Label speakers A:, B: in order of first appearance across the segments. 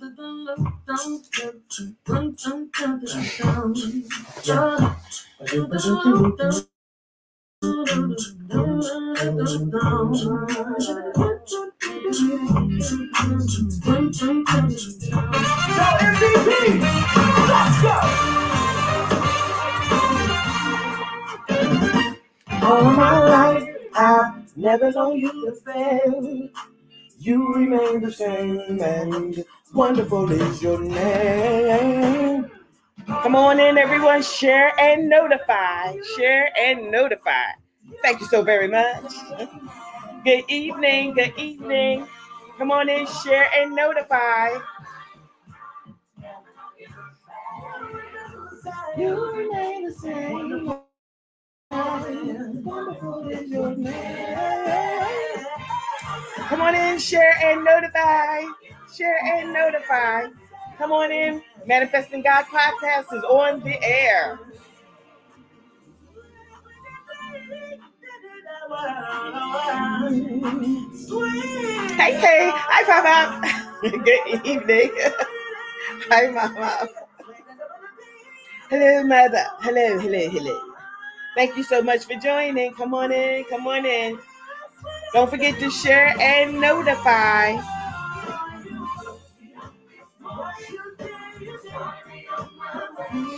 A: Let's go! All my life, I've never known you to fail. You remain the same, and wonderful is your name.
B: Come on in, everyone. Share and notify. Share and notify. Thank you so very much. Good evening. Good evening. Come on in, share and notify. You remain the same. Wonderful is your name. Come on in, share and notify. Share and notify. Come on in. Manifesting God podcast is on the air. Hey, hey. Hi, Papa. Good evening. Hi, Mama. Hello, Mother. Hello, hello, hello. Thank you so much for joining. Come on in. Come on in. Don't forget to share and notify. Wonderful,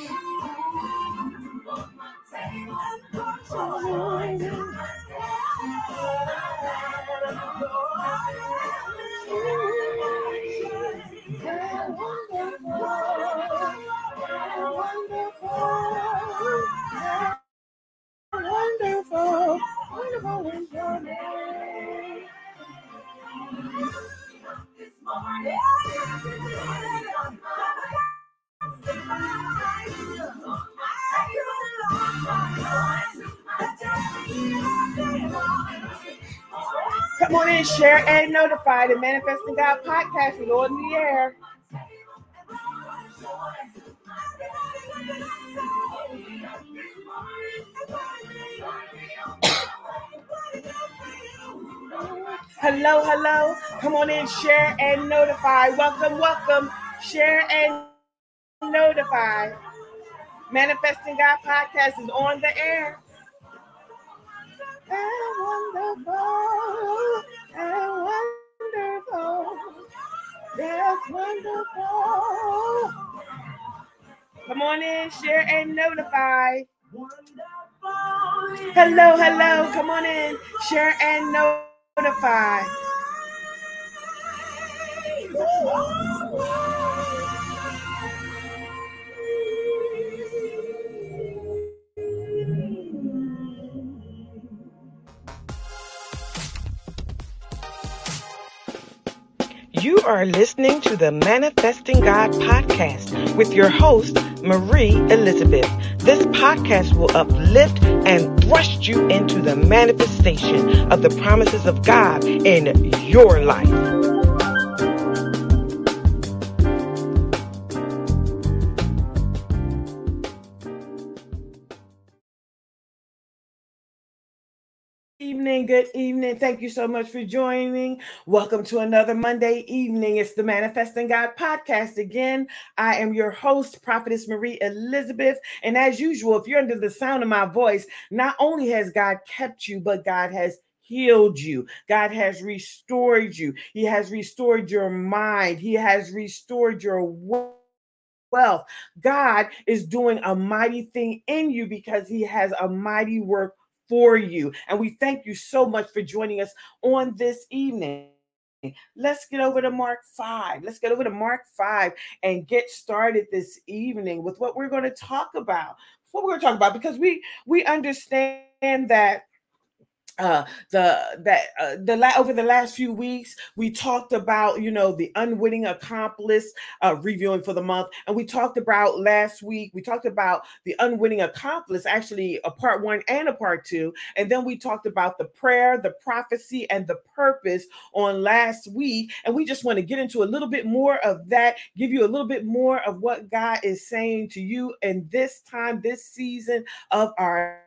B: wonderful is your name. Come on in, share and notify the Manifesting God podcast is on the air. Hello, hello. Come on in, share and notify. Welcome, welcome. Share and notify. Manifesting God podcast is on the air. And wonderful, and wonderful. That's wonderful. Come on in, share and notify. Hello, hello. Come on in, share and notify. You are listening to the Manifesting God podcast with your host, Marie Elizabeth. This podcast will uplift and thrust you into the manifestation of the promises of God in your life. Evening. Good evening. Thank you so much for joining. Welcome to another Monday evening. It's the Manifesting God podcast again. I am your host, Prophetess Marie Elizabeth. And as usual, if you're under the sound of my voice, not only has God kept you, but God has healed you. God has restored you. He has restored your mind. He has restored your wealth. God is doing a mighty thing in you because He has a mighty work for you. And we thank you so much for joining us on this evening. Let's get over to Mark 5. Let's get over to Mark 5 and get started this evening with what we're going to talk about. What we're going to talk about because we we understand that uh the that uh, the la- over the last few weeks we talked about you know the unwitting accomplice uh reviewing for the month. And we talked about last week we talked about the unwitting accomplice actually a part one and a part two. And then we talked about the prayer the prophecy and the purpose on last week. And we just want to get into a little bit more of that give you a little bit more of what god is saying to you in this time this season of our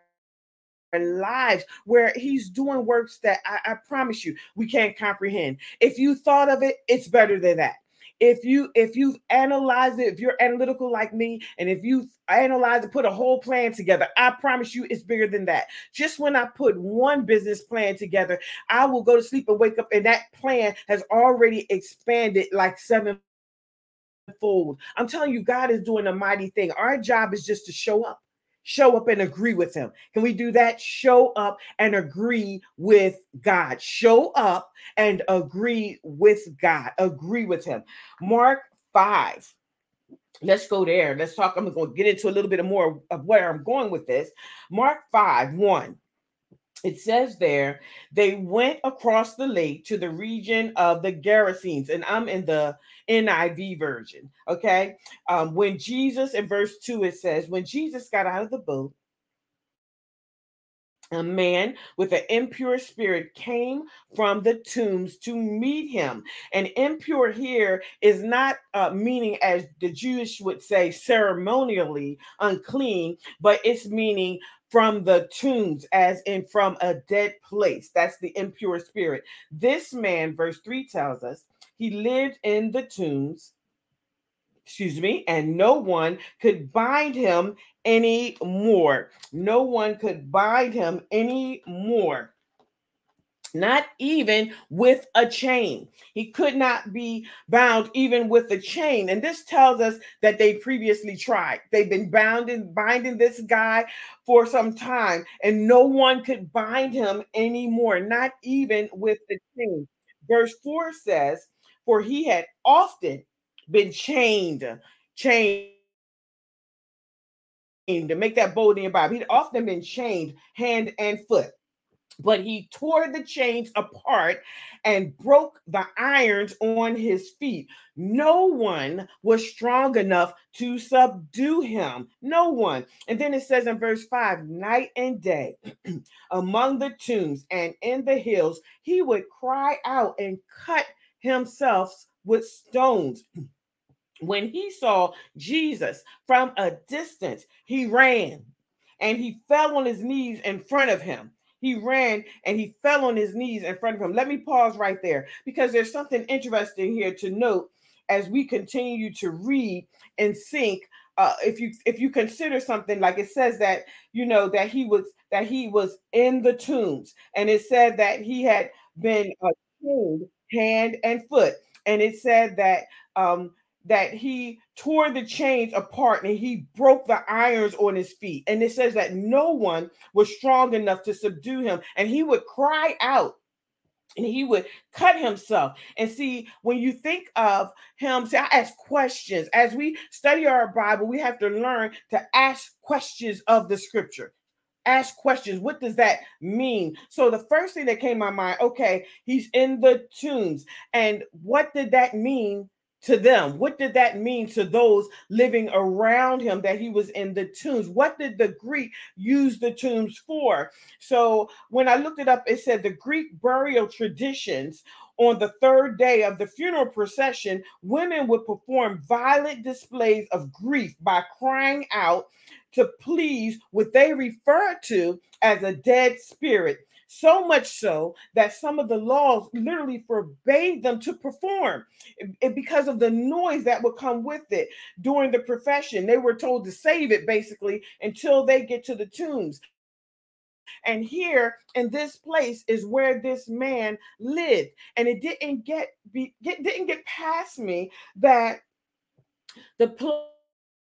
B: lives where he's doing works that I, I, promise you we can't comprehend. If you thought of it, it's better than that. if you if you've analyzed it, if you're analytical like me, and if you analyze and put a whole plan together, I promise you it's bigger than that. Just when I put one business plan together, I will go to sleep and wake up, and that plan has already expanded like seven fold. I'm telling you, God is doing a mighty thing. Our job is just to show up show up and agree with him. Can we do that? Show up and agree with God. Show up and agree with God. Agree with him. Mark 5. Let's go there. Let's talk. I'm going to get into a little bit more of where I'm going with this. Mark 5 1 it says there they went across the lake to the region of the Gerasenes, and I'm in the NIV version. Okay, um, when Jesus in verse two it says when Jesus got out of the boat, a man with an impure spirit came from the tombs to meet him. And impure here is not uh, meaning, as the Jewish would say, ceremonially unclean, but it's meaning from the tombs, as in from a dead place. That's the impure spirit. This man, verse 3 tells us, he lived in the tombs, excuse me, and no one could bind him anymore. No one could bind him anymore not even with a chain. He could not be bound even with a chain. And this tells us that they previously tried. They've been bound and binding this guy for some time, and no one could bind him anymore, not even with the chain. Verse 4 says, For he had often been chained, chained. To make that bold in your Bible, he'd often been chained hand and foot but he tore the chains apart and broke the irons on his feet. No one was strong enough to subdue him. No one. And then it says in verse 5 night and day among the tombs and in the hills, he would cry out and cut himself with stones. When he saw Jesus from a distance, he ran and he fell on his knees in front of him he ran and he fell on his knees in front of him. Let me pause right there because there's something interesting here to note as we continue to read and think. Uh, if you if you consider something like it says that you know that he was that he was in the tombs and it said that he had been uh, hand and foot and it said that um that he tore the chains apart and he broke the irons on his feet. And it says that no one was strong enough to subdue him. And he would cry out and he would cut himself. And see, when you think of him, see, I ask questions. As we study our Bible, we have to learn to ask questions of the scripture. Ask questions. What does that mean? So, the first thing that came to my mind okay, he's in the tombs. And what did that mean to them? What did that mean to those living around him that he was in the tombs? What did the Greek use the tombs for? So when I looked it up, it said the Greek burial traditions on the third day of the funeral procession, women would perform violent displays of grief by crying out to please what they referred to as a dead spirit so much so that some of the laws literally forbade them to perform eh, eh, because of the noise that would come with it during the profession. They were told to save it basically until they get to the tombs. And here in this place is where this man lived. And it didn't get, be, get didn't get past me that the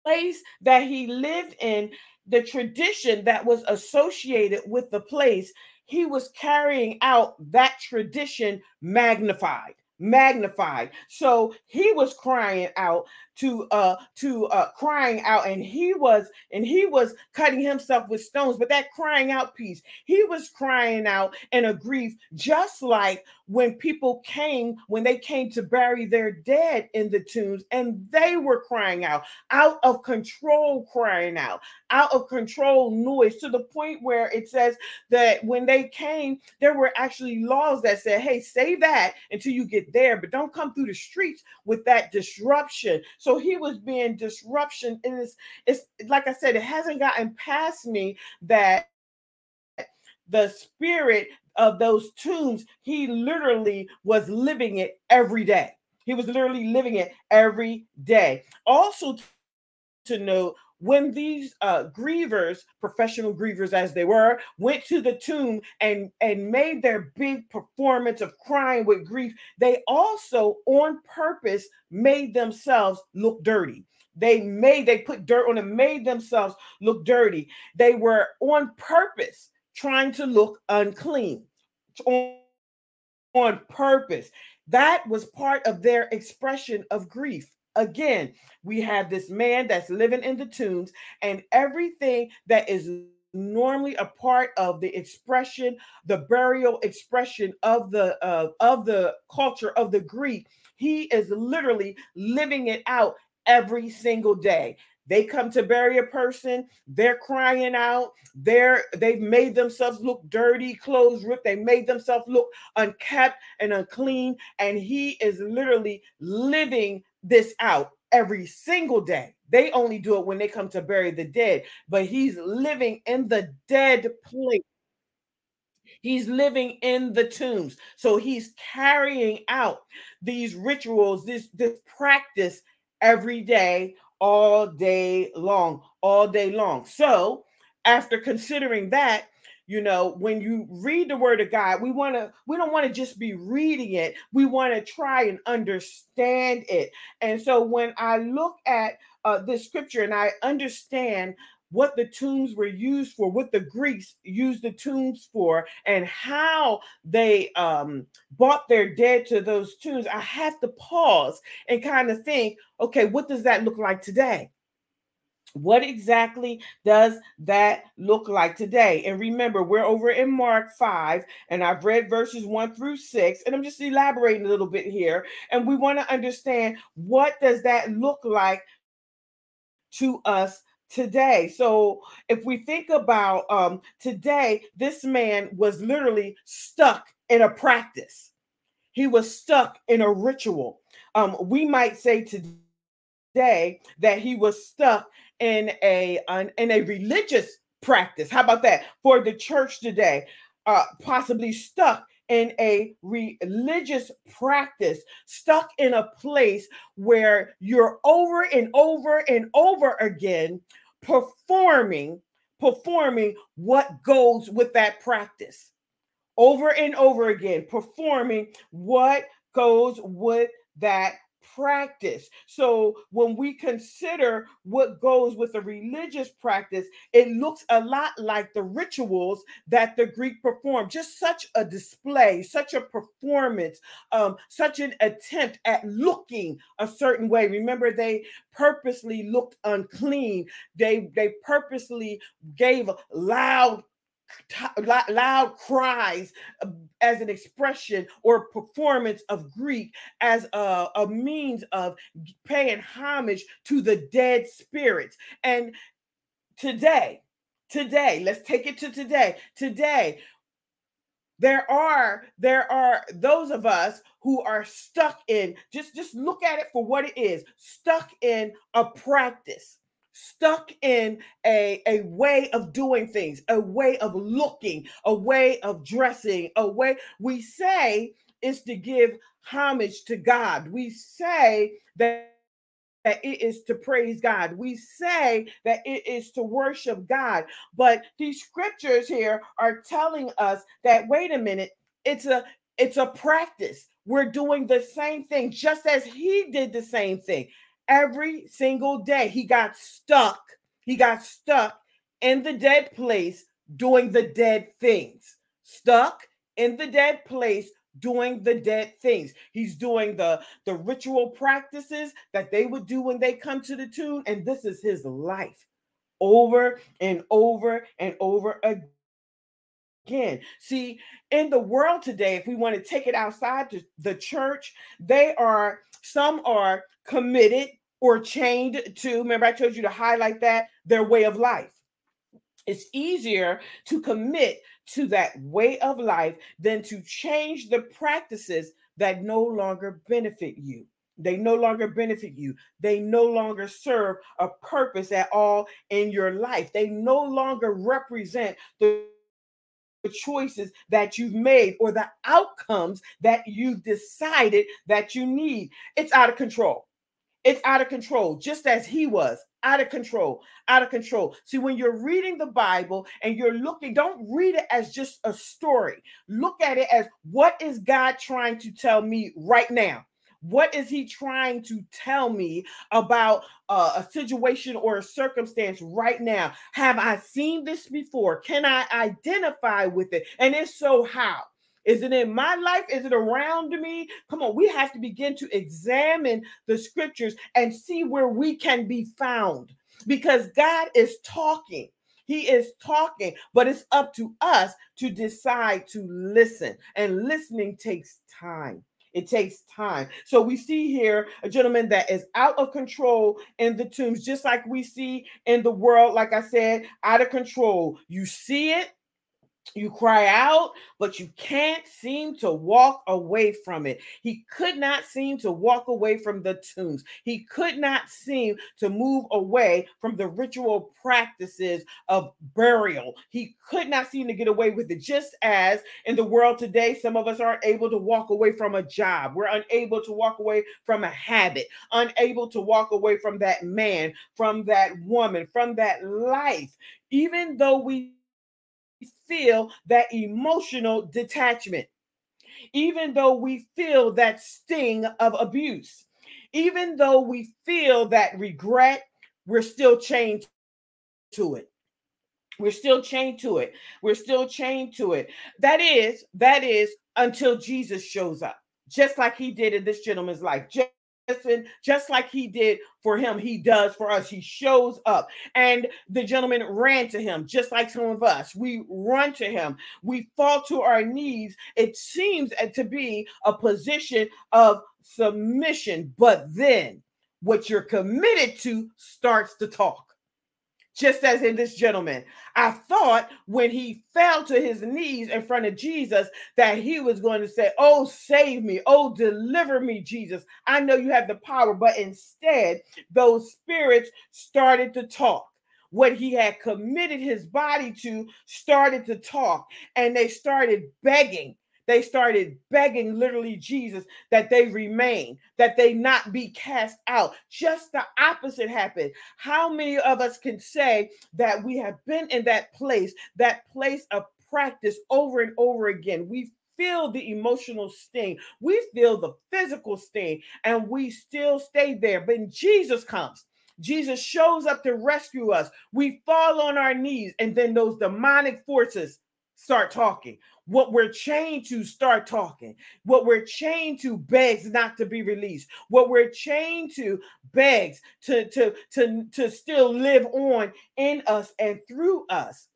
B: place that he lived in, the tradition that was associated with the place he was carrying out that tradition magnified magnified. So he was crying out to uh to uh crying out and he was and he was cutting himself with stones but that crying out piece he was crying out in a grief just like when people came when they came to bury their dead in the tombs and they were crying out out of control crying out out of control noise to the point where it says that when they came there were actually laws that said hey say that until you get there but don't come through the streets with that disruption so he was being disruption. And it's, it's like I said, it hasn't gotten past me that the spirit of those tombs, he literally was living it every day He was literally living it every day. Also, to note when these uh, grievers, professional grievers as they were, went to the tomb and, and made their big performance of crying with grief, they also on purpose made themselves look dirty. They made, they put dirt on them, made themselves look dirty. They were on purpose trying to look unclean. On, on purpose. That was part of their expression of grief. Again, we have this man that's living in the tombs, and everything that is normally a part of the expression, the burial expression of the uh, of the culture of the Greek, he is literally living it out every single day. They come to bury a person, they're crying out, they're they've made themselves look dirty, clothes ripped, they made themselves look unkept and unclean, and he is literally living this out every single day. They only do it when they come to bury the dead, but he's living in the dead place. He's living in the tombs. So he's carrying out these rituals, this, this practice every day, all day long, all day long. So after considering that, you know when you read the word of god we want to we don't want to just be reading it we want to try and understand it and so when i look at uh, this scripture and i understand what the tombs were used for, what the Greeks used the tombs for, and how they um, brought their dead to those tombs, I have to pause and kind of think, okay, what does that look like today? What exactly does that look like today? And remember, we're over in Mark 5, and I've read verses 1 through 6, and I'm just elaborating a little bit here. And we want to understand what does that look like to us today. So if we think about um, today, this man was literally stuck in a practice. He was stuck in a ritual. Um, we might say today that he was stuck in a in a religious practice. How about that for the church today? Uh, possibly stuck in a religious practice, stuck in a place where you're over and over and over again performing performing what goes with that practice over and over again performing what goes with that practice. So when we consider what goes with a religious practice, it looks a lot like the rituals that the Greek performed. Just such a display, such a performance, um, such an attempt at looking a certain way. Remember, they purposely looked unclean. They they purposely gave loud loud cries uh, as an expression or performance of Greek as a, a, means of paying homage to the dead spirits. And today, today, let's take it to today. Today, there are there are those of us who are stuck in just just look at it for what it is stuck in a practice stuck in a, a way of doing things, a way of looking, a way of dressing, a way we say is to give homage to God. We say that that it is to praise God. We say that it is to worship God. But these scriptures here are telling us that wait a minute, it's a it's a practice. We're doing the same thing just as he did the same thing every single day. He got stuck. He got stuck in the dead place doing the dead things. Stuck in the dead place doing the dead things. He's doing the the ritual practices that they would do when they come to the tomb and this is his life over and over and over again. See, in the world today, if we want to take it outside to the church, they are some are committed or chained to, remember, I told you to highlight that, their way of life. It's easier to commit to that way of life than to change the practices that no longer benefit you. They no longer benefit you. They no longer serve a purpose at all in your life. They no longer represent the choices that you've made or the outcomes that you've decided that you need. It's out of control. It's out of control, just as he was out of control, out of control. See, when you're reading the Bible and you're looking, don't read it as just a story. Look at it as what is God trying to tell me right now? What is he trying to tell me about uh, a situation or a circumstance right now? Have I seen this before? Can I identify with it? And if so, how? Is it in my life? Is it around me? Come on, we have to begin to examine the scriptures and see where we can be found because God is talking. He is talking, but it's up to us to decide to listen. And listening takes time. It takes time. So we see here a gentleman that is out of control in the tombs, just like we see in the world, like I said, out of control. You see it, you cry out, but you can't seem to walk away from it. He could not seem to walk away from the tombs. He could not seem to move away from the ritual practices of burial. He could not seem to get away with it. Just as in the world today, some of us aren't able to walk away from a job. We're unable to walk away from a habit, unable to walk away from that man, from that woman, from that life. Even though we feel that emotional detachment, even though we feel that sting of abuse, even though we feel that regret, we're still chained to it. We're still chained to it. We're still chained to it. That is, that is until Jesus shows up, just like he did in this gentleman's life. Just listen, just like he did for him, he does for us. He shows up. And the gentleman ran to him, just like some of us. We run to him, we fall to our knees. It seems to be a position of submission, but then what you're committed to starts to talk just as in this gentleman. I thought when he fell to his knees in front of Jesus that he was going to say, Oh, save me. Oh, deliver me, Jesus. I know you have the power. But instead, those spirits started to talk. What he had committed his body to started to talk, and they started begging they started begging literally Jesus that they remain, that they not be cast out. Just the opposite happened. How many of us can say that we have been in that place, that place of practice over and over again? We feel the emotional sting, we feel the physical sting, and we still stay there. But Jesus comes. Jesus shows up to rescue us. We fall on our knees, and then those demonic forces start talking. What we're chained to start talking. What we're chained to begs not to be released. What we're chained to begs to, to, to, to still live on in us and through us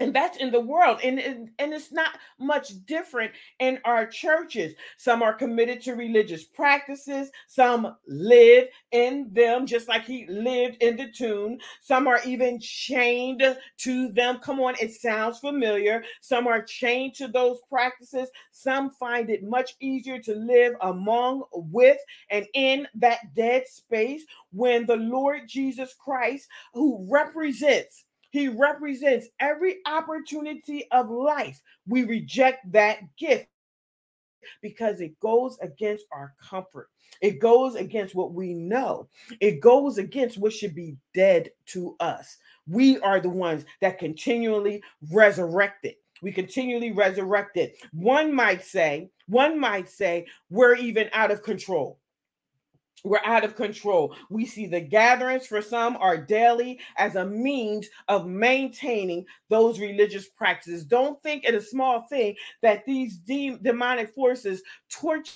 B: and that's in the world and, and and it's not much different in our churches. Some are committed to religious practices some live in them just like he lived in the tomb. Some are even chained to them. Come on it sounds familiar. Some are chained to those practices. Some find it much easier to live among with and in that dead space when the lord jesus christ who represents he represents every opportunity of life. We reject that gift because it goes against our comfort. It goes against what we know. It goes against what should be dead to us. We are the ones that continually resurrect it. We continually resurrect it. One might say, one might say, we're even out of control. We're out of control. We see the gatherings for some are daily as a means of maintaining those religious practices. Don't think it a small thing that these de- demonic forces torture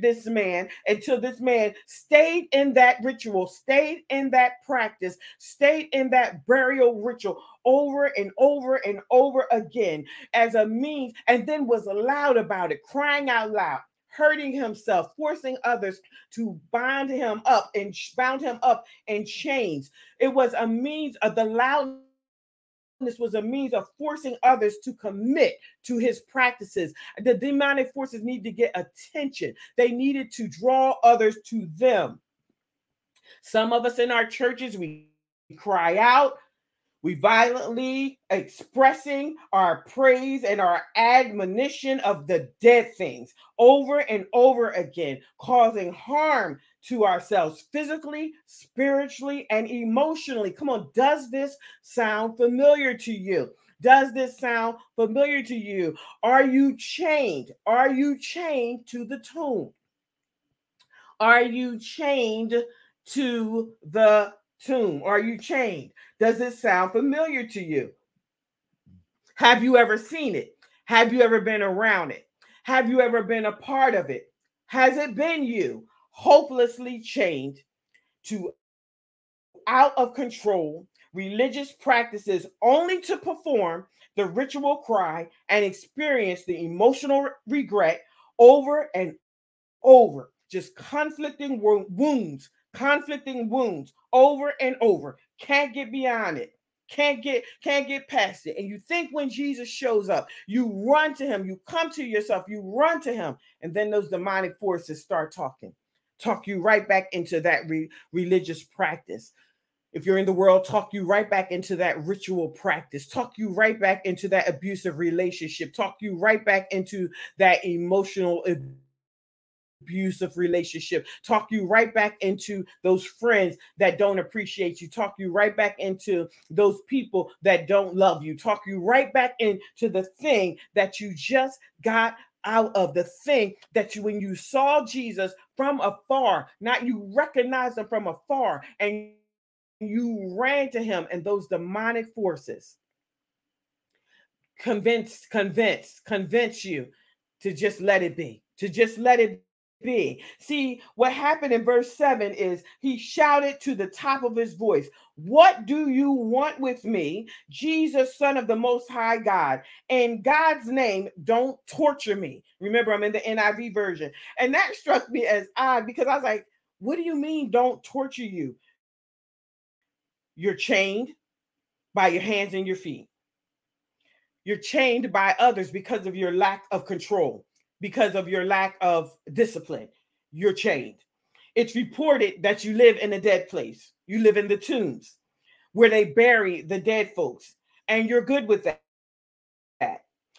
B: this man until this man stayed in that ritual, stayed in that practice, stayed in that burial ritual over and over and over again as a means, and then was loud about it, crying out loud hurting himself, forcing others to bind him up and bound him up in chains. It was a means of the loudness was a means of forcing others to commit to his practices. The demonic forces need to get attention. They needed to draw others to them. Some of us in our churches, we cry out, We violently expressing our praise and our admonition of the dead things over and over again, causing harm to ourselves physically, spiritually, and emotionally. Come on, does this sound familiar to you? Does this sound familiar to you? Are you chained? Are you chained to the tomb? Are you chained to the tomb? Are you chained? Does it sound familiar to you? Have you ever seen it? Have you ever been around it? Have you ever been a part of it? Has it been you hopelessly chained to out of control religious practices only to perform the ritual cry and experience the emotional regret over and over? Just conflicting wounds, conflicting wounds over and over. Can't get beyond it. Can't get can't get past it. And you think when Jesus shows up, you run to him, you come to yourself, you run to him, and then those demonic forces start talking. Talk you right back into that re- religious practice. If you're in the world, talk you right back into that ritual practice, talk you right back into that abusive relationship, talk you right back into that emotional abusive relationship, talk you right back into those friends that don't appreciate you, talk you right back into those people that don't love you, talk you right back into the thing that you just got out of the thing that you when you saw Jesus from afar, not you recognize him from afar and you ran to him and those demonic forces convinced convinced convince you to just let it be to just let it be. See, what happened in verse 7 is he shouted to the top of his voice, What do you want with me, Jesus, Son of the Most High God? In God's name, don't torture me. Remember, I'm in the NIV version. And that struck me as odd because I was like, What do you mean, don't torture you? You're chained by your hands and your feet. You're chained by others because of your lack of control because of your lack of discipline. You're chained. It's reported that you live in a dead place. You live in the tombs where they bury the dead folks, and you're good with that.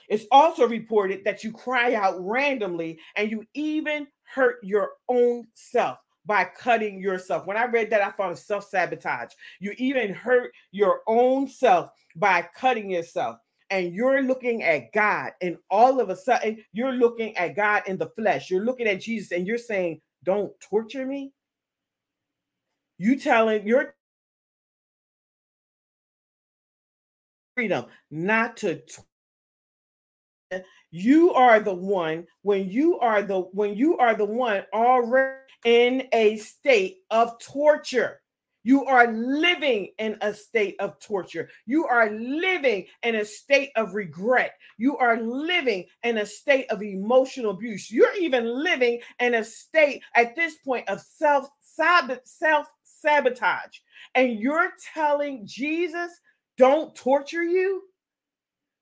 B: It's also reported that you cry out randomly and you even hurt your own self by cutting yourself. When I read that, I thought of self sabotage. You even hurt your own self by cutting yourself and you're looking at God, and all of a sudden you're looking at God in the flesh. You're looking at Jesus, and you're saying, "Don't torture me." You telling your freedom not to. you are the one when you are the when you are the one already in a state of torture you are living in a state of torture. You are living in a state of regret. You are living in a state of emotional abuse. You're even living in a state at this point of self self sabotage. And you're telling Jesus, don't torture you?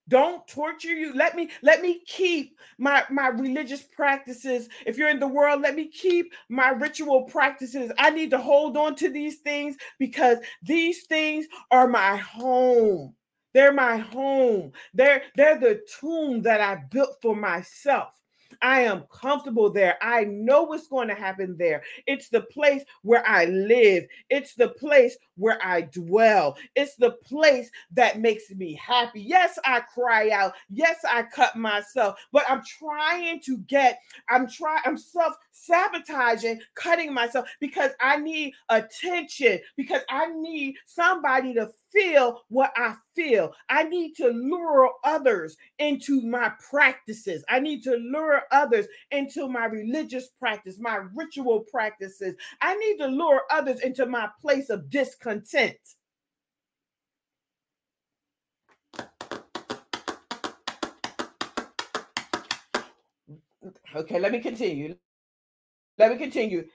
B: Don't torture you. Let me let me keep my my religious practices. If you're in the world let me keep my ritual practices. I need to hold on to these things because these things are my home. They're my home. They're they're the tomb that i built for myself. I am comfortable there. I know what's going to happen there. It's the place where I live, it's the place where I dwell, it's the place that makes me happy. Yes, I cry out. Yes, I cut myself, but I'm trying to get, I'm trying, I'm self sabotaging, cutting myself because I need attention, because I need somebody to feel what I feel. I need to lure others into my practices. I need to lure others into my religious practice, my ritual practices. I need to lure others into my place of discontent. Okay, let me continue. Let me continue.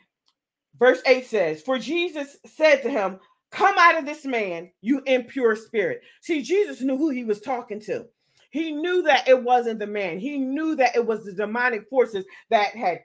B: Verse 8 says, For Jesus said to him, Come out of this man, you impure spirit. See, Jesus knew who he was talking to. He knew that it wasn't the man. He knew that it was the demonic forces that had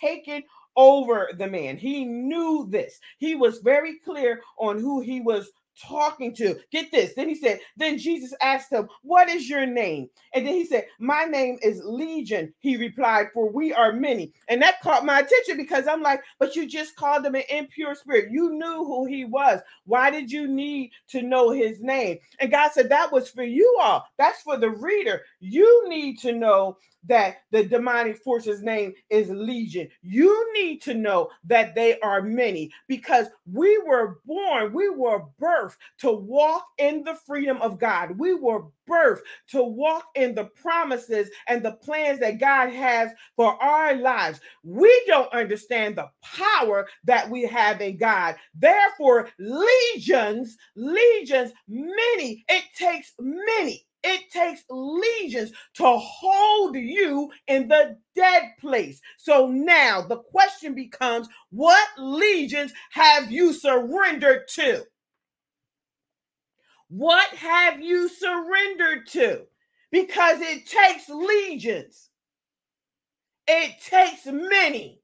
B: taken over the man. He knew this. He was very clear on who he was talking to. Get this. Then he said, Then Jesus asked him, What is your name? And then he said, My name is Legion. He replied, For we are many. And that caught my attention because I'm like, But you just called him an impure spirit. You knew who he was. Why did you need to know his name? And God said, That was for you all. That's for the reader. You need to know that the demonic force's name is Legion. You need to know that they are many because we were born, we were birthed to walk in the freedom of God. We were birthed to walk in the promises and the plans that God has for our lives. We don't understand the power that we have in God. Therefore, legions, legions, many, it takes many it takes legions to hold you in the dead place. So now the question becomes what legions have you surrendered to? What have you surrendered to? Because it takes legions, it takes many.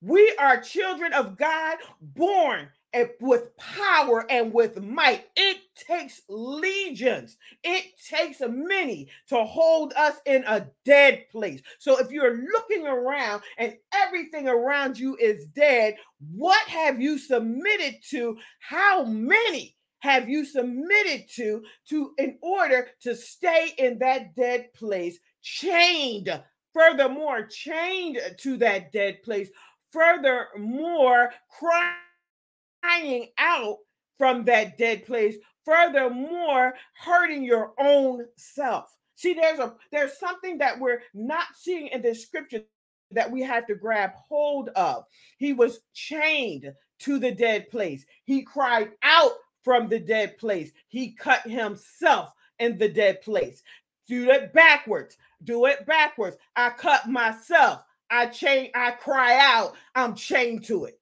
B: We are children of God, born and with power and with might. It takes legions, it takes many to hold us in a dead place. So if you're looking around and everything around you is dead, what have you submitted to? How many? have you submitted to to in order to stay in that dead place chained furthermore chained to that dead place furthermore crying crying out from that dead place, furthermore, hurting your own self. See, there's a there's something that we're not seeing in the scripture that we have to grab hold of. He was chained to the dead place. He cried out from the dead place. He cut himself in the dead place. Do it backwards. Do it backwards. I cut myself. I chain. I cry out. I'm chained to it.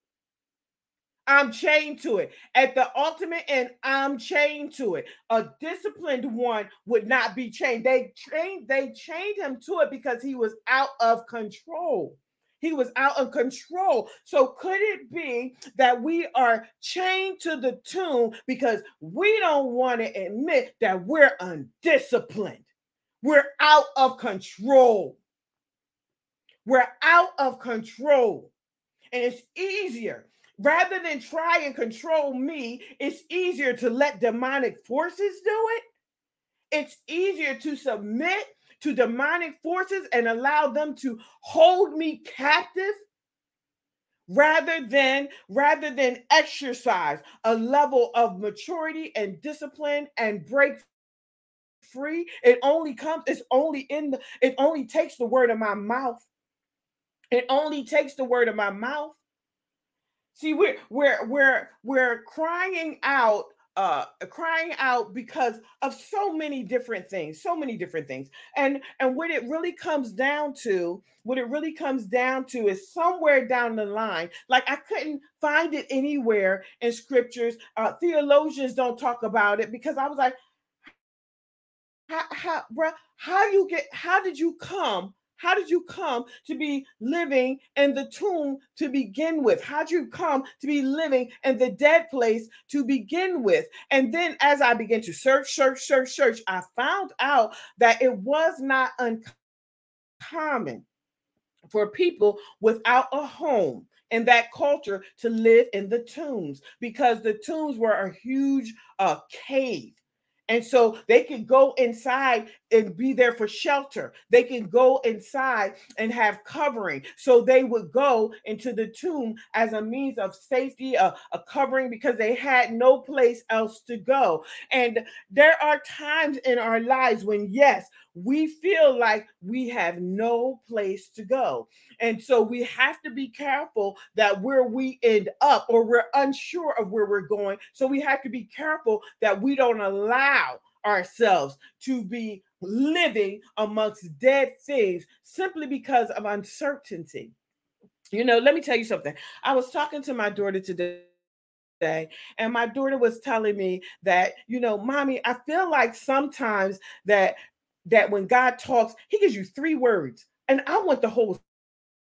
B: I'm chained to it. At the ultimate end, I'm chained to it. A disciplined one would not be chained. They chained, they chained him to it because he was out of control. He was out of control. So could it be that we are chained to the tomb because we don't want to admit that we're undisciplined? We're out of control. We're out of control. And it's easier rather than try and control me, it's easier to let demonic forces do it. It's easier to submit to demonic forces and allow them to hold me captive rather than rather than exercise a level of maturity and discipline and break free. It only comes it's only in the it only takes the word of my mouth. It only takes the word of my mouth See, we're we're we're we're crying out uh crying out because of so many different things so many different things. And and what it really comes down to what it really comes down to is somewhere down the line like i couldn't find it anywhere in scriptures uh theologians don't talk about it because i was like how, how bruh, how you get how did you come how did you come to be living in the tomb to begin with? How did you come to be living in the dead place to begin with? And then as I began to search, search, search, search, I found out that it was not uncommon for people without a home in that culture to live in the tombs because the tombs were a huge uh, cave and so they can go inside and be there for shelter. They can go inside and have covering. So they would go into the tomb as a means of safety, a, a, covering, because they had no place else to go. And there are times in our lives when, yes, we feel like we have no place to go. And so we have to be careful that where we end up or we're unsure of where we're going. So we have to be careful that we don't allow ourselves to be living amongst dead things simply because of uncertainty. You know, let me tell you something. I was talking to my daughter today and my daughter was telling me that you know mommy i feel like sometimes that that when god talks he gives you three words and i want the whole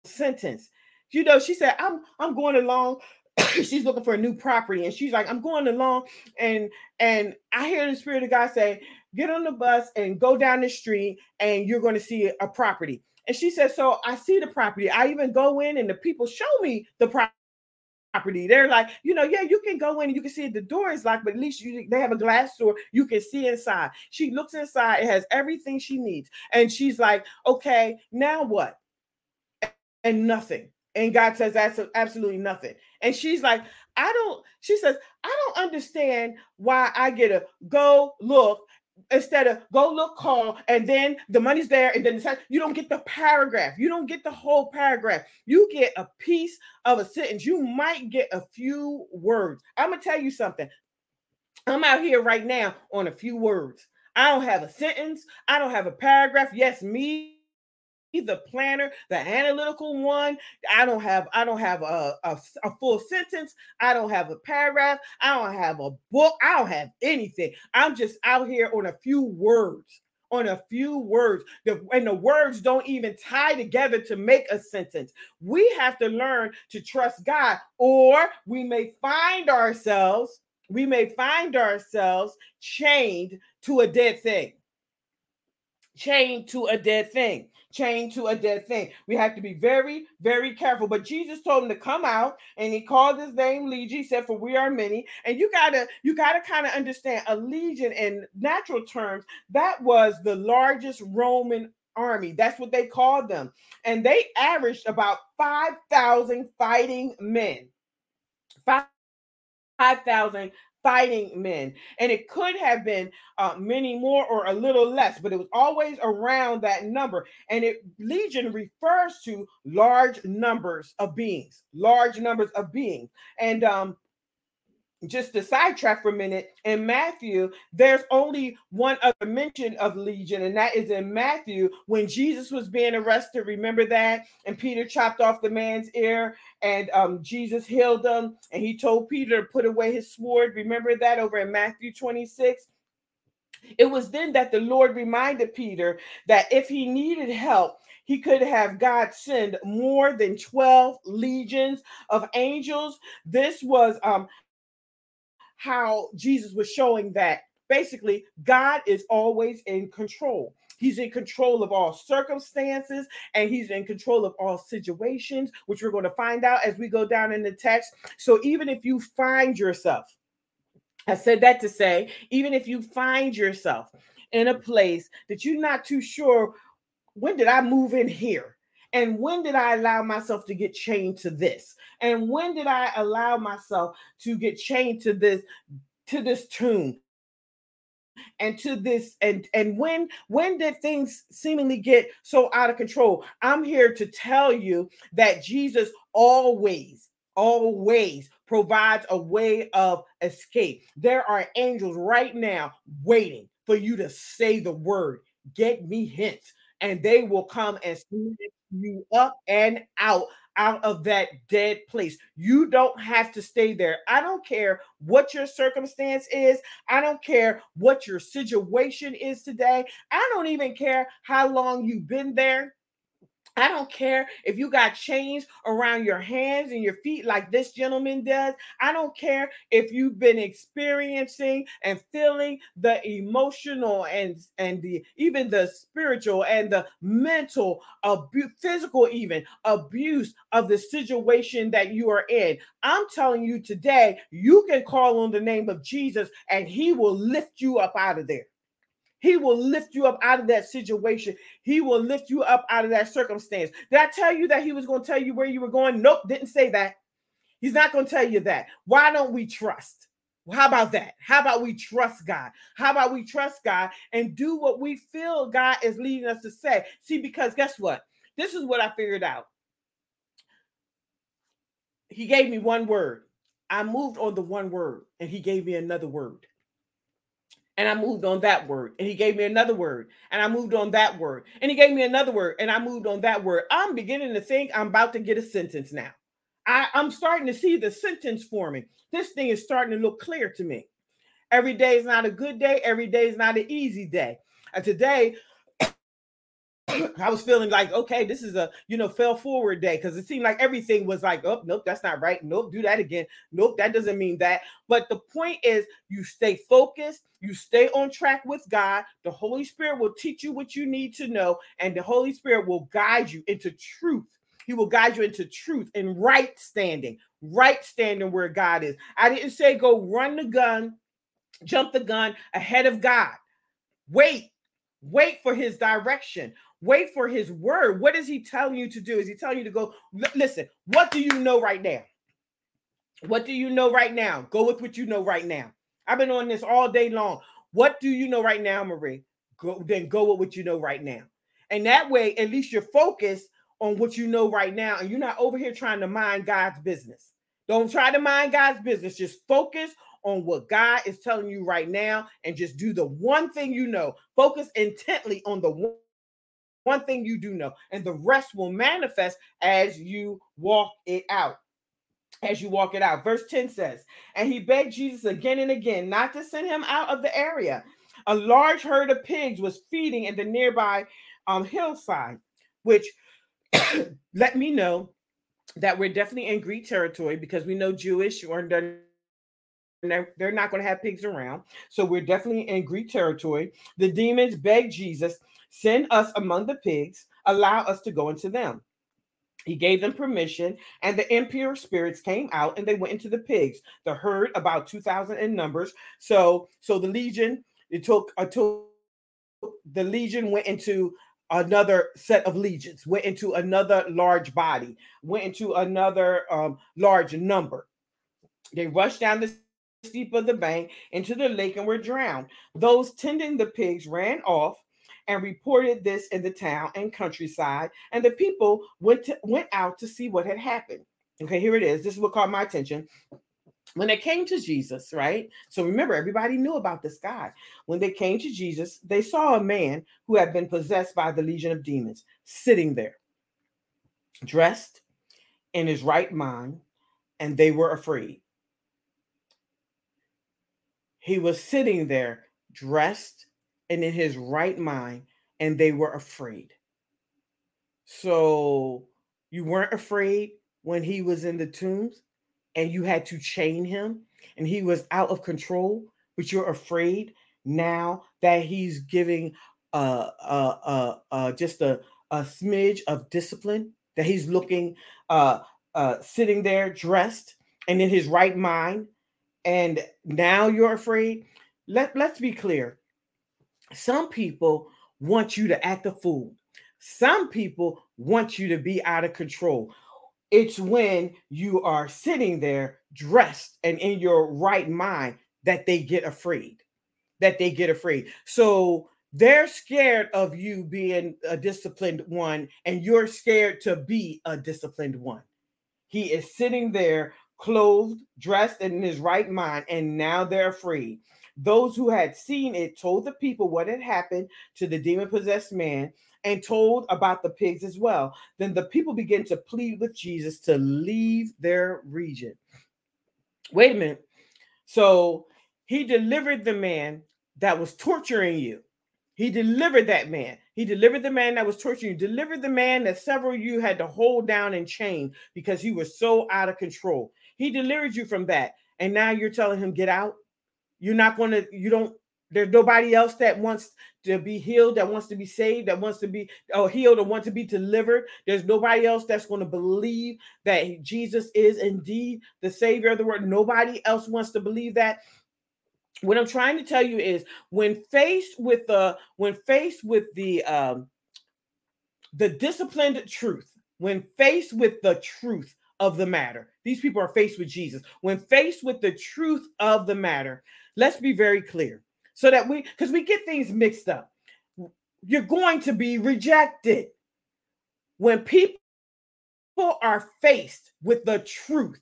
B: sentence. You know she said i'm i'm going along she's looking for a new property and she's like i'm going along and and i hear the spirit of god say get on the bus and go down the street and you're going to see a property. And she said so i see the property. I even go in and the people show me the property they're like you know yeah you can go in and you can see the door is locked but at least you they have a glass door you can see inside. She looks inside it has everything she needs. And she's like okay now what? And nothing. And God says that's absolutely nothing. And she's like, I don't, she says, I don't understand why I get a go look instead of go look call and then the money's there and then the, you don't get the paragraph. You don't get the whole paragraph. You get a piece of a sentence. You might get a few words. I'm gonna tell you something. I'm out here right now on a few words. I don't have a sentence. I don't have a paragraph. Yes me the planner, the analytical one. I don't have I don't have a, a, a, full sentence. I don't have a paragraph. I don't have a book. I don't have anything. I'm just out here on a few words. On a few words, the, and the words don't even tie together to make a sentence. We have to learn to trust God, or we may find ourselves, we may find ourselves chained to a dead thing chained to a dead thing chained to a dead thing. We have to be very, very careful. But Jesus told him to come out and he called his name Legion. He said, For we are many. And you gotta, you gotta kind of understand a legion in natural terms, that was the largest Roman army. That's what they called them. And they averaged about 5,000 fighting men. 5,000 fighting men. And it could have been uh, many more or a little less, but it was always around that number. And it legion refers to large numbers of beings, large numbers of beings. And um, just to sidetrack for a minute, in Matthew, there's only one other mention of legion, and that is in Matthew when Jesus was being arrested. Remember that? And Peter chopped off the man's ear, and um, Jesus healed him, and he told Peter to put away his sword. Remember that over in Matthew 26? It was then that the Lord reminded Peter that if he needed help, he could have God send more than 12 legions of angels. This was um, how Jesus was showing that basically God is always in control. He's in control of all circumstances and he's in control of all situations, which we're going to find out as we go down in the text. So even if you find yourself, I said that to say, even if you find yourself in a place that you're not too sure, when did I move in here? And when did I allow myself to get chained to this? And when did I allow myself to get chained to this to this tomb? and to this and and when when did things seemingly get so out of control i'm here to tell you that jesus always always provides a way of escape there are angels right now waiting for you to say the word get me hints and they will come and you up and out out of that dead place. You don't have to stay there. I don't care what your circumstance is. I don't care what your situation is today. I don't even care how long you've been there. I don't care if you got chains around your hands and your feet like this gentleman does. I don't care if you've been experiencing and feeling the emotional and and the even the spiritual and the mental abuse, physical even abuse of the situation that you are in. I'm telling you today, you can call on the name of Jesus and he will lift you up out of there. He will lift you up out of that situation. He will lift you up out of that circumstance. Did I tell you that he was going to tell you where you were going? Nope, didn't say that. He's not going to tell you that. Why don't we trust? How about that? How about we trust God? How about we trust God and do what we feel God is leading us to say? See, because guess what? This is what I figured out. He gave me one word. I moved on the one word, and he gave me another word and I moved on that word. And he gave me another word, and I moved on that word. And he gave me another word, and I moved on that word. I'm beginning to think I'm about to get a sentence now. I, I'm starting to see the sentence forming. This thing is starting to look clear to me. Every day is not a good day, every day is not an easy day. And today, I was feeling like, okay, this is a you know fell forward day because it seemed like everything was like, oh, nope, that's not right. Nope, do that again. Nope, that doesn't mean that. But the point is, you stay focused, you stay on track with God. The Holy Spirit will teach you what you need to know, and the Holy Spirit will guide you into truth. He will guide you into truth and right standing, right standing where God is. I didn't say go run the gun, jump the gun ahead of God. Wait, wait for his direction Wait for his word. What is he telling you to do? Is he telling you to go? Listen, what do you know right now? What do you know right now? Go with what you know right now. I've been on this all day long. What do you know right now, Marie? Go then go with what you know right now. And that way, at least you're focused on what you know right now, and you're not over here trying to mind God's business. Don't try to mind God's business. Just focus on what God is telling you right now and just do the one thing you know. Focus intently on the one one thing you do know, and the rest will manifest as you walk it out. As you walk it out. Verse 10 says, And he begged Jesus again and again not to send him out of the area. A large herd of pigs was feeding in the nearby um, hillside, which let me know that we're definitely in Greek territory because we know Jewish or they're, they're not going to have pigs around. So we're definitely in Greek territory. The demons begged Jesus Send us among the pigs, allow us to go into them. He gave them permission, and the impure spirits came out and they went into the pigs. The herd, about 2,000 in numbers. So, so the legion, it took, uh, took the legion went into another set of legions, went into another large body, went into another um, large number. They rushed down the steep of the bank into the lake and were drowned. Those tending the pigs ran off and reported this in the town and countryside. And the people went to, went out to see what had happened. Okay, here it is. This is what caught my attention. When they came to Jesus, right? So remember, everybody knew about this guy. When they came to Jesus, they saw a man who had been possessed by the legion of demons sitting there, dressed in his right mind, and they were afraid. He was sitting there, dressed and in his right mind, and they were afraid. So you weren't afraid when he was in the tombs and you had to chain him and he was out of control, but you're afraid now that he's giving uh uh uh, uh just a, a smidge of discipline that he's looking uh uh sitting there dressed and in his right mind and now you're afraid let let's be clear some people want you to act a fool. Some people want you to be out of control. It's when you are sitting there dressed and in your right mind that they get afraid. That they get afraid. So they're scared of you being a disciplined one, and you're scared to be a disciplined one. He is sitting there, clothed, dressed and in his right mind, and now they're afraid. Those who had seen it told the people what had happened to the demon possessed man and told about the pigs as well. Then the people began to plead with Jesus to leave their region. Wait a minute. So he delivered the man that was torturing you. He delivered that man. He delivered the man that was torturing you. Delivered the man that several of you had to hold down and chain because he was so out of control. He delivered you from that. And now you're telling him, get out. You're not going to, you don't, there's nobody else that wants to be healed, that wants to be saved, that wants to be or healed or want to be delivered. There's nobody else that's going to believe that Jesus is indeed the Savior of the world. Nobody else wants to believe that. What I'm trying to tell you is when faced with the when faced with the um the disciplined truth, when faced with the truth of the matter, these people are faced with Jesus. When faced with the truth of the matter, Let's be very clear so that we, because we get things mixed up. You're going to be rejected. When people are faced with the truth,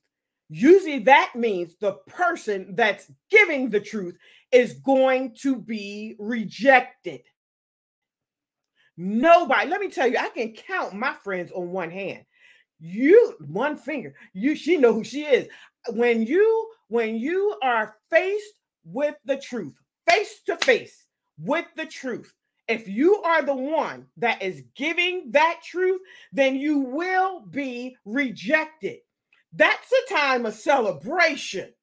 B: usually that means the person that's giving the truth is going to be rejected. Nobody, let me tell you, I can count my friends on one hand. You one finger, you she know who she is. When you when you are faced with the truth, face to face with the truth, if you are the one that is giving that truth, then you will be rejected. That's a time of celebration.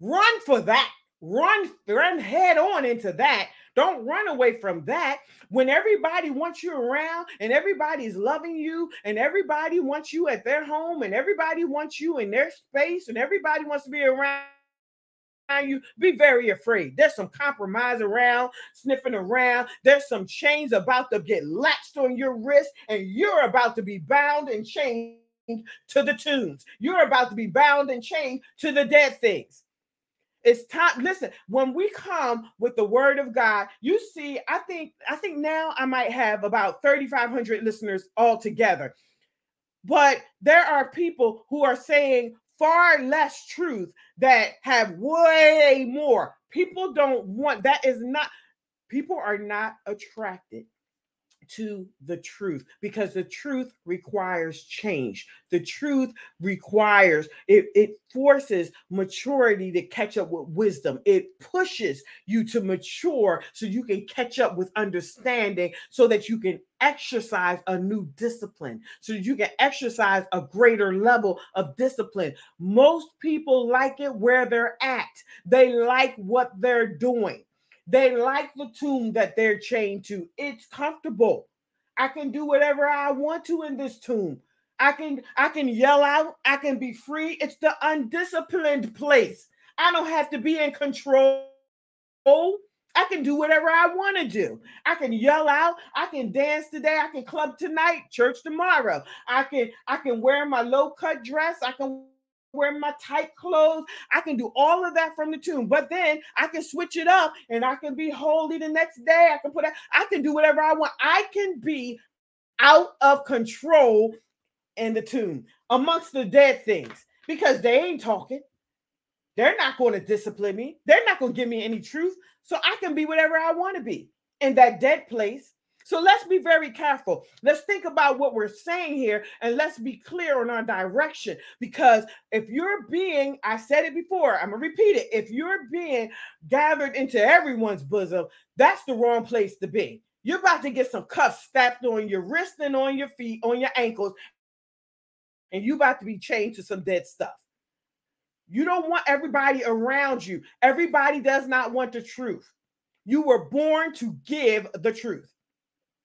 B: Run for that. Run, run head on into that. Don't run away from that. When everybody wants you around and everybody's loving you and everybody wants you at their home and everybody wants you in their space and everybody wants to be around you, be very afraid. There's some compromise around, sniffing around. There's some chains about to get latched on your wrist, and you're about to be bound and chained to the tunes. You're about to be bound and chained to the dead things. It's time. Listen, when we come with the word of God, you see, I think, I think now I might have about 3,500 listeners altogether. But there are people who are saying far less truth that have way more. People don't want that is not people are not attracted to the truth because the truth requires change. The truth requires it, it forces maturity to catch up with wisdom. It pushes you to mature so you can catch up with understanding so that you can exercise a new discipline, so you can exercise a greater level of discipline. Most people like it where they're at, they like what they're doing. They like the tomb that they're chained to. It's comfortable. I can do whatever I want to in this tomb. I can I can yell out. I can be free. It's the undisciplined place. I don't have to be in control. I can do whatever I want to do. I can yell out. I can dance today. I can club tonight, church tomorrow. I can I can wear my low cut dress. I can wear my tight clothes. I can do all of that from the tomb, but then I can switch it up and I can be holy the next day. I can put I can do whatever I want. I can be out of control in the tomb amongst the dead things because they ain't talking. They're not going to discipline me. They're not going to give me any truth. So I can be whatever I want to be in that dead place so let's be very careful. Let's think about what we're saying here and let's be clear on our direction. Because if you're being, I said it before, I'm going to repeat it. If you're being gathered into everyone's bosom, that's the wrong place to be. You're about to get some cuffs strapped on your wrist and on your feet, on your ankles, and you're about to be chained to some dead stuff. You don't want everybody around you. Everybody does not want the truth. You were born to give the truth.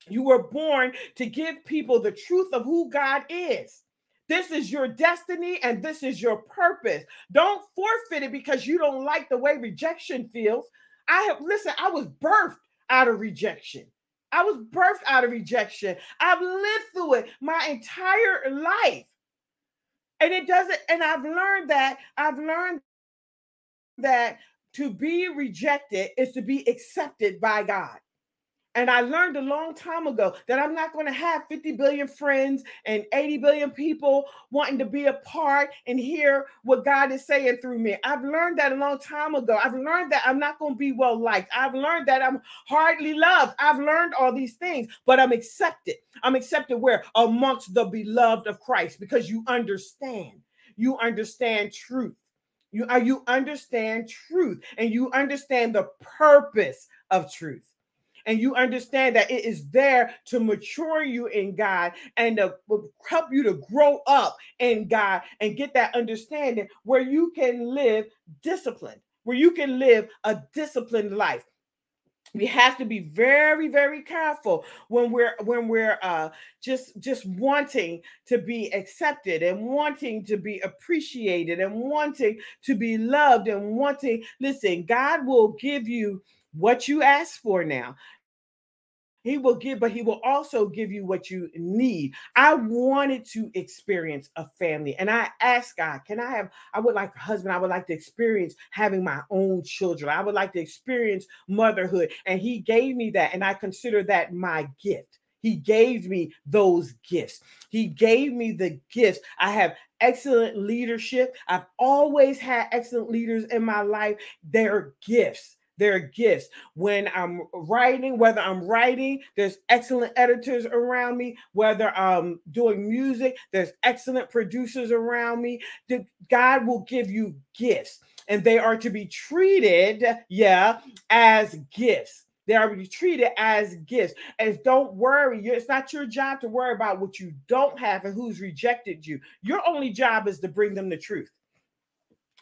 B: You were born to give people the truth of who God is. This is your destiny and this is your purpose. Don't forfeit it because you don't like the way rejection feels. I have, listen, I was birthed out of rejection. I was birthed out of rejection. I've lived through it my entire life. And it doesn't, and I've learned that, I've learned that to be rejected is to be accepted by God. And I learned a long time ago that I'm not going to have 50 billion friends and 80 billion people wanting to be a part and hear what God is saying through me. I've learned that a long time ago. I've learned that I'm not going to be well liked. I've learned that I'm hardly loved. I've learned all these things, but I'm accepted. I'm accepted where? Amongst the beloved of Christ because you understand. You understand truth. You, uh, you understand truth and you understand the purpose of truth and you understand that it is there to mature you in God and to help you to grow up in God and get that understanding where you can live disciplined, where you can live a disciplined life. We have to be very very careful when we're when we're uh just just wanting to be accepted and wanting to be appreciated and wanting to be loved and wanting listen god will give you what you ask for now. He will give, but he will also give you what you need. I wanted to experience a family, and I asked God, Can I have? I would like a husband. I would like to experience having my own children. I would like to experience motherhood. And He gave me that, and I consider that my gift. He gave me those gifts. He gave me the gifts. I have excellent leadership. I've always had excellent leaders in my life. They're gifts their gifts. When I'm writing, whether I'm writing, there's excellent editors around me. Whether I'm doing music, there's excellent producers around me. God will give you gifts, and they are to be treated, yeah, as gifts. They are to be treated as gifts. And don't worry, it's not your job to worry about what you don't have and who's rejected you. Your only job is to bring them the truth.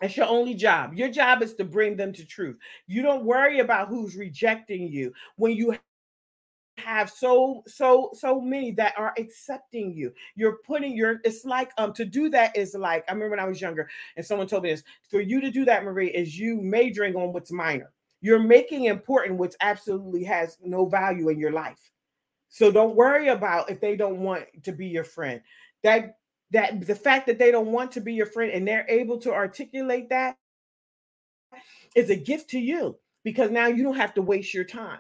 B: That's your only job. Your job is to bring them to truth. You don't worry about who's rejecting you when you have so so so many that are accepting you you're putting your it's like um to do that is like i remember when i was younger and someone told me this for you to do that marie is you majoring on what's minor you're making important what's absolutely has no value in your life so don't worry about if they don't want to be your friend that that the fact that they don't want to be your friend and they're able to articulate that is a gift to you because now you don't have to waste your time.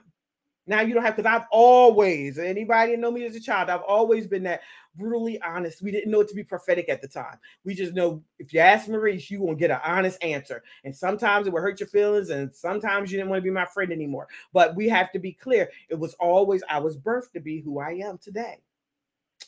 B: Now you don't have because I've always anybody know me as a child, I've always been that brutally honest. We didn't know it to be prophetic at the time. We just know if you ask Maurice, you won't get an honest answer. And sometimes it will hurt your feelings, and sometimes you didn't want to be my friend anymore. But we have to be clear. It was always I was birthed to be who I am today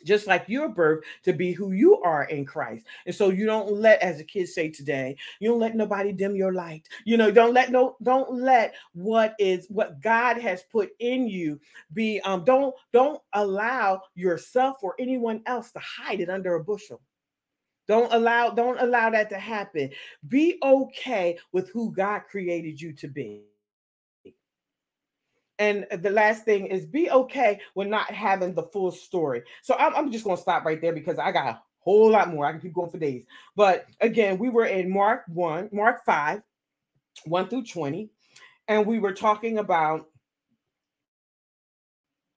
B: just like your birth to be who you are in Christ. And so you don't let, as the kids say today, you don't let nobody dim your light. You know, don't let no, don't let what is what God has put in you be um don't don't allow yourself or anyone else to hide it under a bushel. Don't allow, don't allow that to happen. Be okay with who God created you to be. And the last thing is be okay with not having the full story. So I'm, I'm just going to stop right there because I got a whole lot more. I can keep going for days. But again, we were in Mark 1, Mark 5, 1 through 20. And we were talking about,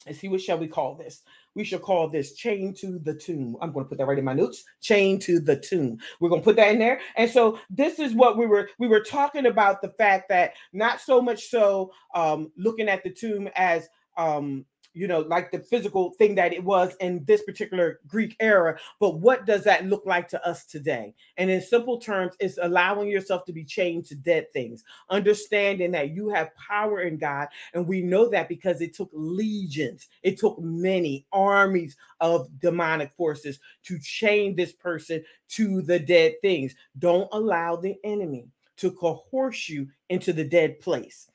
B: let's see, what shall we call this? we shall call this chain to the tomb. I'm going to put that right in my notes. Chain to the tomb. We're going to put that in there. And so this is what we were we were talking about the fact that not so much so um, looking at the tomb as um, you know, like the physical thing that it was in this particular Greek era. But what does that look like to us today? And in simple terms, it's allowing yourself to be chained to dead things, understanding that you have power in God. And we know that because it took legions, it took many armies of demonic forces to chain this person to the dead things. Don't allow the enemy to coerce you into the dead place.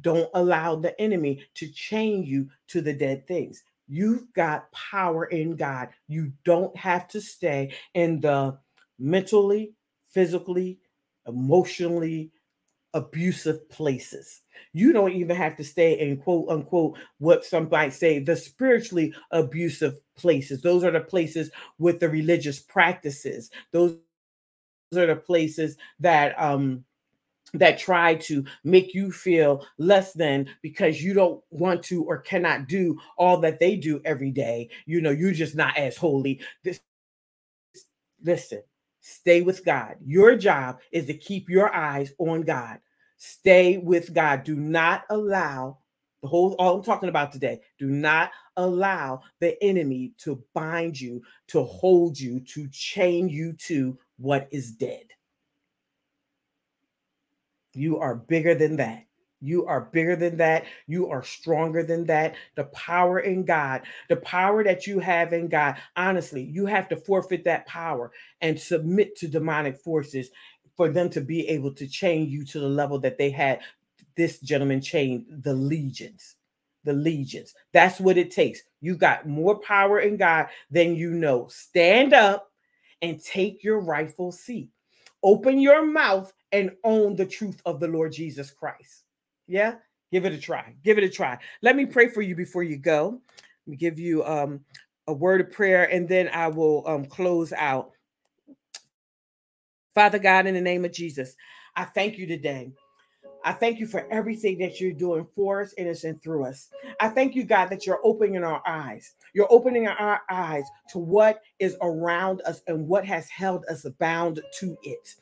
B: Don't allow the enemy to chain you to the dead things. You've got power in God. You don't have to stay in the mentally, physically, emotionally abusive places. You don't even have to stay in quote unquote what some might say the spiritually abusive places. Those are the places with the religious practices. Those are the places that um that try to make you feel less than because you don't want to or cannot do all that they do every day. You know, you're just not as holy. This listen, stay with God. Your job is to keep your eyes on God. Stay with God. Do not allow the whole all I'm talking about today. Do not allow the enemy to bind you, to hold you, to chain you to what is dead. You are bigger than that. You are bigger than that. You are stronger than that. The power in God, the power that you have in God, honestly, you have to forfeit that power and submit to demonic forces for them to be able to chain you to the level that they had this gentleman chained the legions. The legions. That's what it takes. You got more power in God than you know. Stand up and take your rightful seat. Open your mouth and own the truth of the Lord Jesus Christ. Yeah, give it a try. Give it a try. Let me pray for you before you go. Let me give you um, a word of prayer and then I will um, close out. Father God, in the name of Jesus, I thank you today. I thank you for everything that you're doing for us, and through us. I thank you, God, that you're opening our eyes. You're opening our eyes to what is around us and what has held us bound to it.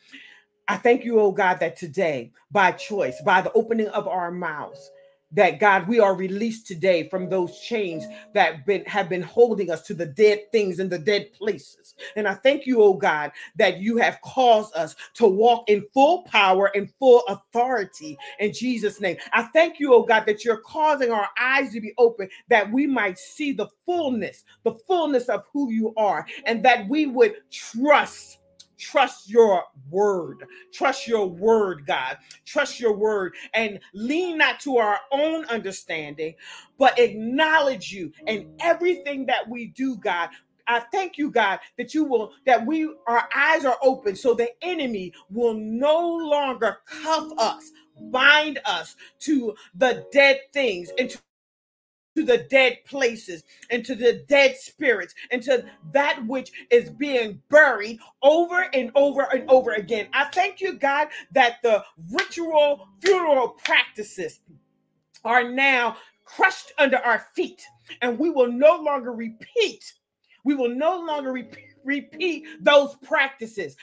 B: I thank you, oh God, that today, by choice, by the opening of our mouths, that God, we are released today from those chains that been, have been holding us to the dead things and the dead places. And I thank you, oh God, that you have caused us to walk in full power and full authority in Jesus' name. I thank you, oh God, that you're causing our eyes to be open that we might see the fullness, the fullness of who you are, and that we would trust trust your word. Trust your word, God. Trust your word and lean not to our own understanding, but acknowledge you in everything that we do, God. I thank you, God, that you will, that we, our eyes are open so the enemy will no longer cuff us, bind us to the dead things and to to the dead places and to the dead spirits and to that which is being buried over and over and over again. I thank you, God, that the ritual funeral practices are now crushed under our feet and we will no longer repeat. We will no longer repeat, those practices.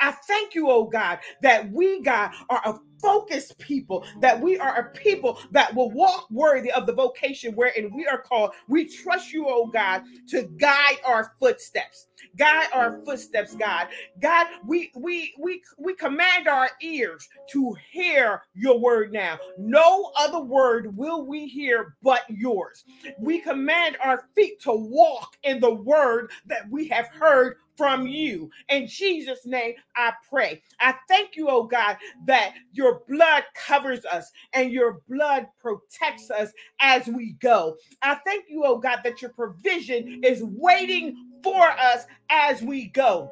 B: I thank you, oh God, that we, God, are a focused people, that we are a people that will walk worthy of the vocation wherein we are called. We trust you, oh God, to guide our footsteps. Guide our footsteps, God. God, we we we we command our ears to hear your word now. No other word will we hear but yours. We command our feet to walk in the word that we have heard from you. In Jesus' name, I pray. I thank you, oh God, that your blood covers us and your blood protects us as we go. I thank you, oh God, that your provision is waiting for us as we go.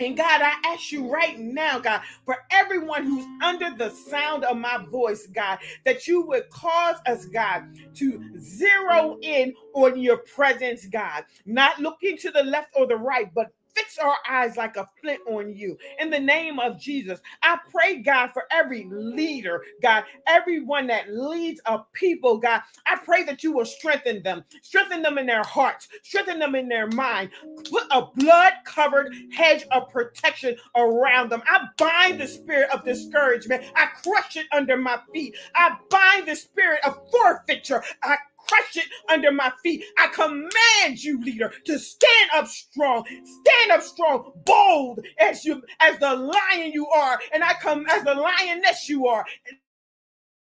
B: And God, I ask you right now, God, for everyone who's under the sound of my voice, God, that you would cause us, God, to zero in on your presence, God, not looking to the left or the right, but fix our eyes like a flint on you. In the name of Jesus, I pray, God, for every leader, God, everyone that leads a people, God. I pray that you will strengthen them, strengthen them in their hearts, strengthen them in their mind. Put a blood covered hedge of protection around them. I bind the spirit of discouragement, I crush it under my feet. I bind the spirit of forfeiture. I crush it under my feet. I command you, leader, to stand up strong, stand up strong, bold as you as the lion you are, and I come as the lioness you are.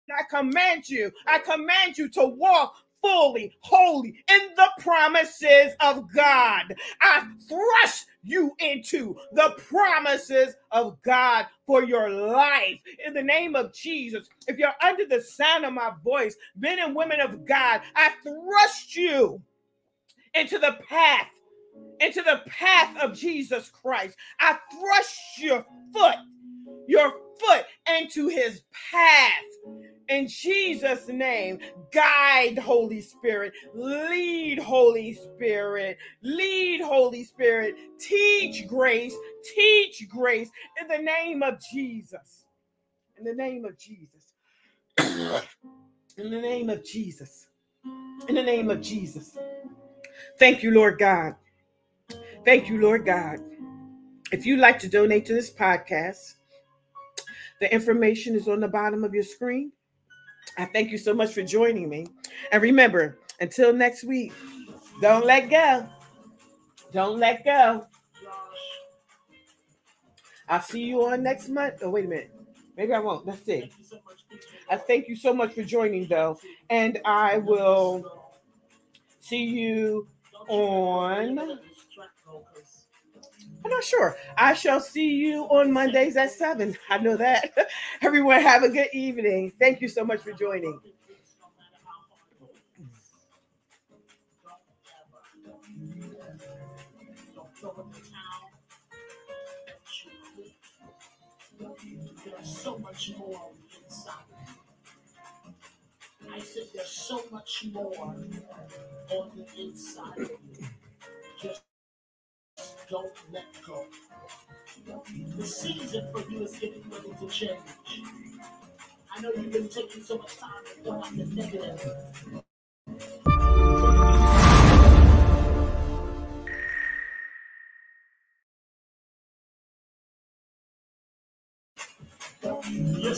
B: I command you, I command you to walk fully, holy in the promises of God. I thrust you into the promises of God for your life in the name of Jesus. If you're under the sound of my voice, men and women of God, I thrust you into the path, into the path of Jesus Christ. I thrust your foot, your foot into his path in Jesus' name, guide Holy Spirit, lead Holy Spirit, lead Holy Spirit, teach grace, teach grace in the name of Jesus. In the name of Jesus. in the name of Jesus. In the name of Jesus. Thank you, Lord God. Thank you, Lord God. If you'd like to donate to this podcast, the information is on the bottom of your screen. I thank you so much for joining me. And remember, until next week, don't let go. Don't let go. I'll see you on next month. Oh, wait a minute. Maybe I won't. Let's see. I thank you so much for joining, though. And I will see you on I'm not sure. I shall see you on Mondays at 7. I know that. Everyone, have a good evening. Thank you so much for joining. So much more inside. I said there's so much more on the inside. Just don't let go. The season for you is getting ready to change. I know you've been taking so much time to go on the negative. You're